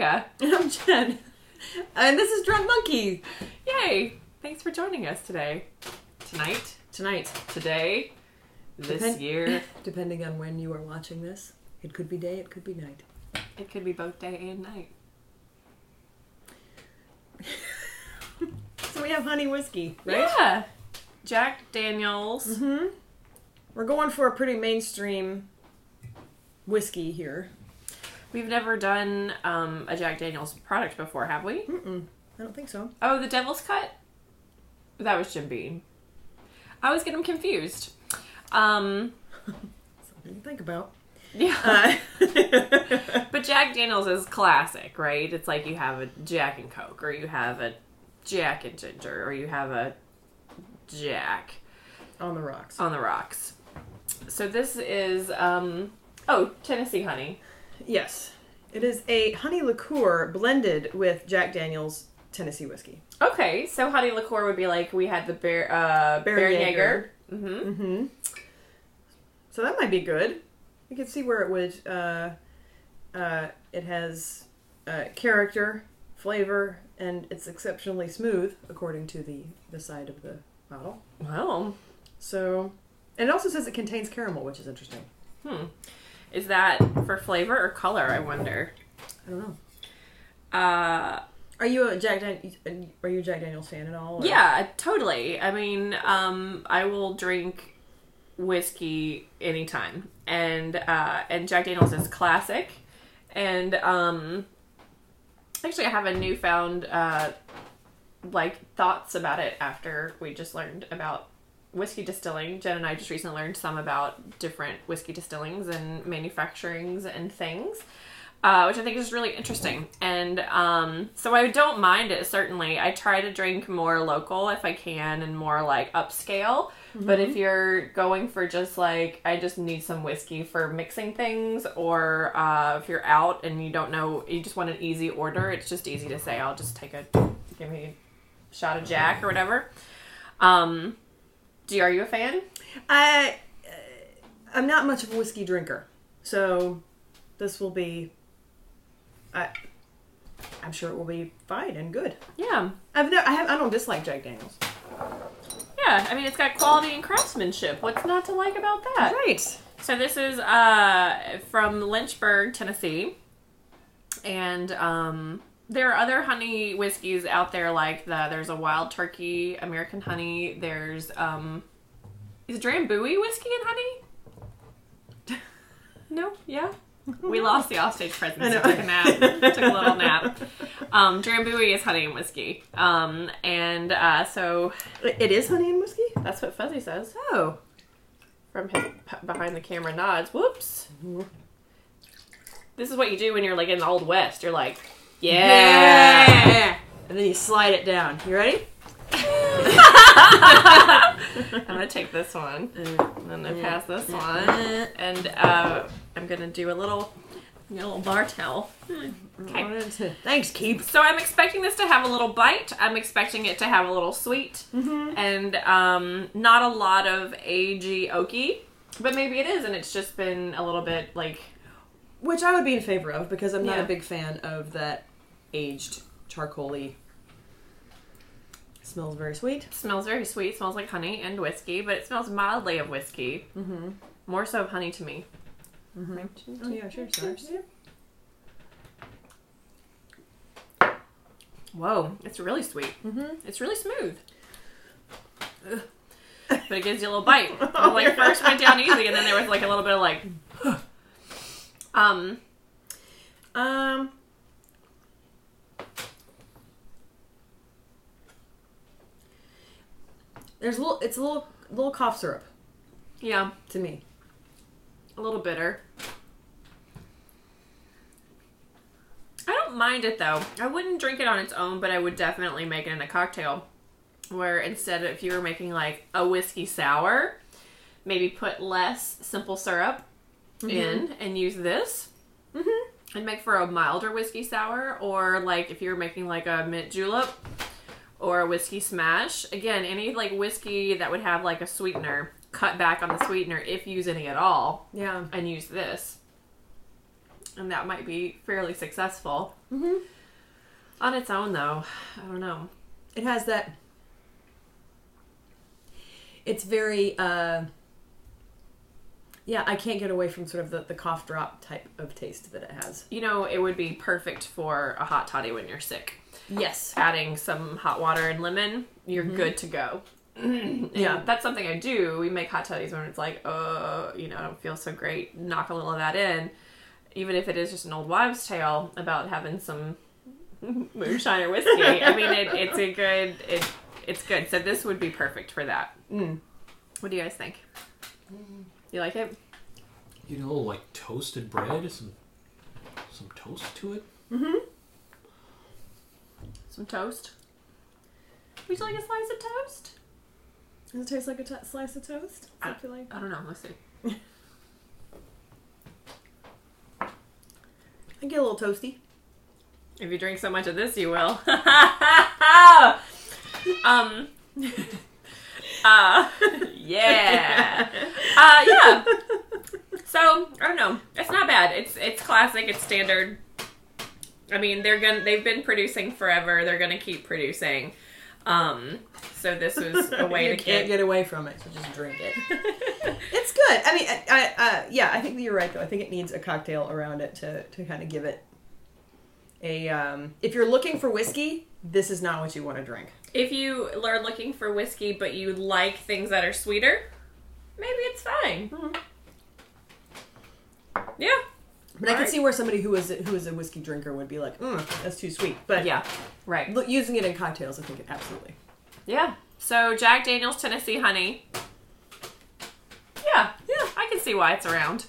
And I'm Jen. And this is Drunk Monkey. Yay! Thanks for joining us today. Tonight, Tonight, today, this Depend- year. depending on when you are watching this, it could be day, it could be night. It could be both day and night. So we have honey whiskey, right? Yeah. Jack Daniels. hmm We're going for a pretty mainstream whiskey here. We've never done um, a Jack Daniels product before, have we? Mm-mm. I don't think so. Oh, the Devil's Cut? That was Jim Beam. I always get them confused. Um, Something to think about. yeah. Uh, But Jack Daniels is classic, right? It's like you have a Jack and Coke, or you have a Jack and Ginger, or you have a Jack on the rocks. on the rocks. So this is, um, oh, Tennessee Honey. Yes. It is a honey liqueur blended with Jack Daniels Tennessee whiskey. Okay, so honey liqueur would be like we had the Bear, uh, Baron Baron Jaeger. Jaeger. Mm-hmm. Mm-hmm. So that might be good. You can see where it would. Uh, uh, it has uh, character, flavor, and it's exceptionally smooth, according to the the side of the bottle. Well, So, and it also says it contains caramel, which is interesting. hmm. Is that for flavor or color? I wonder. I don't know. Uh, Are you a Jack? Dan- are you a Jack Daniels fan at all? or- Yeah, totally. I mean, um, I will drink whiskey anytime, and uh, and Jack Daniel's is classic, and um, actually, I have a newfound uh, like thoughts about it after we just learned about whiskey distilling. Jen and I just recently learned some about different whiskey distillings and manufacturings and things uh, which I think is really interesting. And um, so I don't mind it, certainly. I try to drink more local if I can and more like upscale. But if you're going for just like, I just need some whiskey for mixing things, or uh, if you're out and you don't know, you just want an easy order, it's just easy to say, I'll just take a, give me a shot of Jack or whatever. Um, do you, are you a fan? I, uh, I'm not much of a whiskey drinker, so this will be. I, I'm sure it will be fine and good. Yeah. I've never, I have, I don't dislike Jack Daniels. Yeah, I mean, it's got quality and craftsmanship. What's not to like about that? Right. So this is uh, from Lynchburg, Tennessee, and um, there are other honey whiskeys out there like the there's a Wild Turkey American Honey. There's um, is Drambuie whiskey and honey? No, yeah. We lost the offstage presence. I. Took a nap. Took a little nap. Um, Drambuie is honey and whiskey. Um, and uh, so It is honey and whiskey. that's what Fuzzy says Oh. from his p- behind the camera nods. Whoops. This is what you do when you're like in the old west. You're like, yeah. And then you slide it down. You ready? I'm gonna take this one, and then I pass this one, and uh, I'm gonna do a little, a little bar towel. Okay. Thanks, Keep. So I'm expecting this to have a little bite. I'm expecting it to have a little sweet, and um, not a lot of agey oaky. But maybe it is, and it's just been a little bit like Which I would be in favor of because I'm not Yeah. a big fan of that aged charcoaly. Smells very sweet. smells very sweet. Smells like honey and whiskey, but it smells mildly of whiskey. Mm-hmm. More so of honey to me. Oh yeah, sure. Stars. Whoa, it's really sweet. Mm-hmm. It's really smooth. But it gives you a little bite. It, like first went down easy, and then there was like a little bit of like, um, Um. There's a little. It's a little little cough syrup yeah, to me. a little bitter. I don't mind it though. I wouldn't drink it on its own, but I would definitely make it in a cocktail. Where instead, if you were making like a whiskey sour, maybe put less simple syrup in and use this. Mm-hmm. and make for a milder whiskey sour or like if you're making like a mint julep or a whiskey smash again any like whiskey that would have like a sweetener cut back on the sweetener if you use any at all Yeah. and use this and that might be fairly successful. Mm-hmm. On its own, though, I don't know. It has that. It's very. uh Yeah, I can't get away from sort of the, the cough drop type of taste that it has. You know, it would be perfect for a hot toddy when you're sick. Yes. Adding some hot water and lemon, you're good to go. Yeah. that's something I do. We make hot toddies when it's like, uh, you know, I don't feel so great. Knock a little of that in, even if it is just an old wives' tale about having some moonshine or whiskey. I mean, it, it's a good, it, it's good. So this would be perfect for that. Mm. What do you guys think? You like it? You know, like toasted bread, some some toast to it. Some toast. Would you like a slice of toast? Does it taste like a t- slice of toast? Does I- feel like? I don't know. Let's see. I get a little toasty. If you drink so much of this, you will. um. uh. Yeah. Uh. Yeah. So I don't know. It's not bad. It's it's classic. It's standard. I mean, they're gonna they've been producing forever. They're gonna keep producing. Um. So this was a way you to can't get. get away from it, so just drink it. it's good. I mean, I, I uh, yeah, I think that you're right though. I think it needs a cocktail around it to to kind of give it a. Um, if you're looking for whiskey, this is not what you want to drink. if you are looking for whiskey, but you like things that are sweeter, maybe it's fine. Mhm. Yeah. But I can Right. see where somebody who is who is a whiskey drinker would be like, mm, "That's too sweet." But Yeah. Right. look, using it in cocktails, I think it absolutely. Yeah. So Jack Daniels Tennessee Honey. Yeah, yeah, I can see why it's around.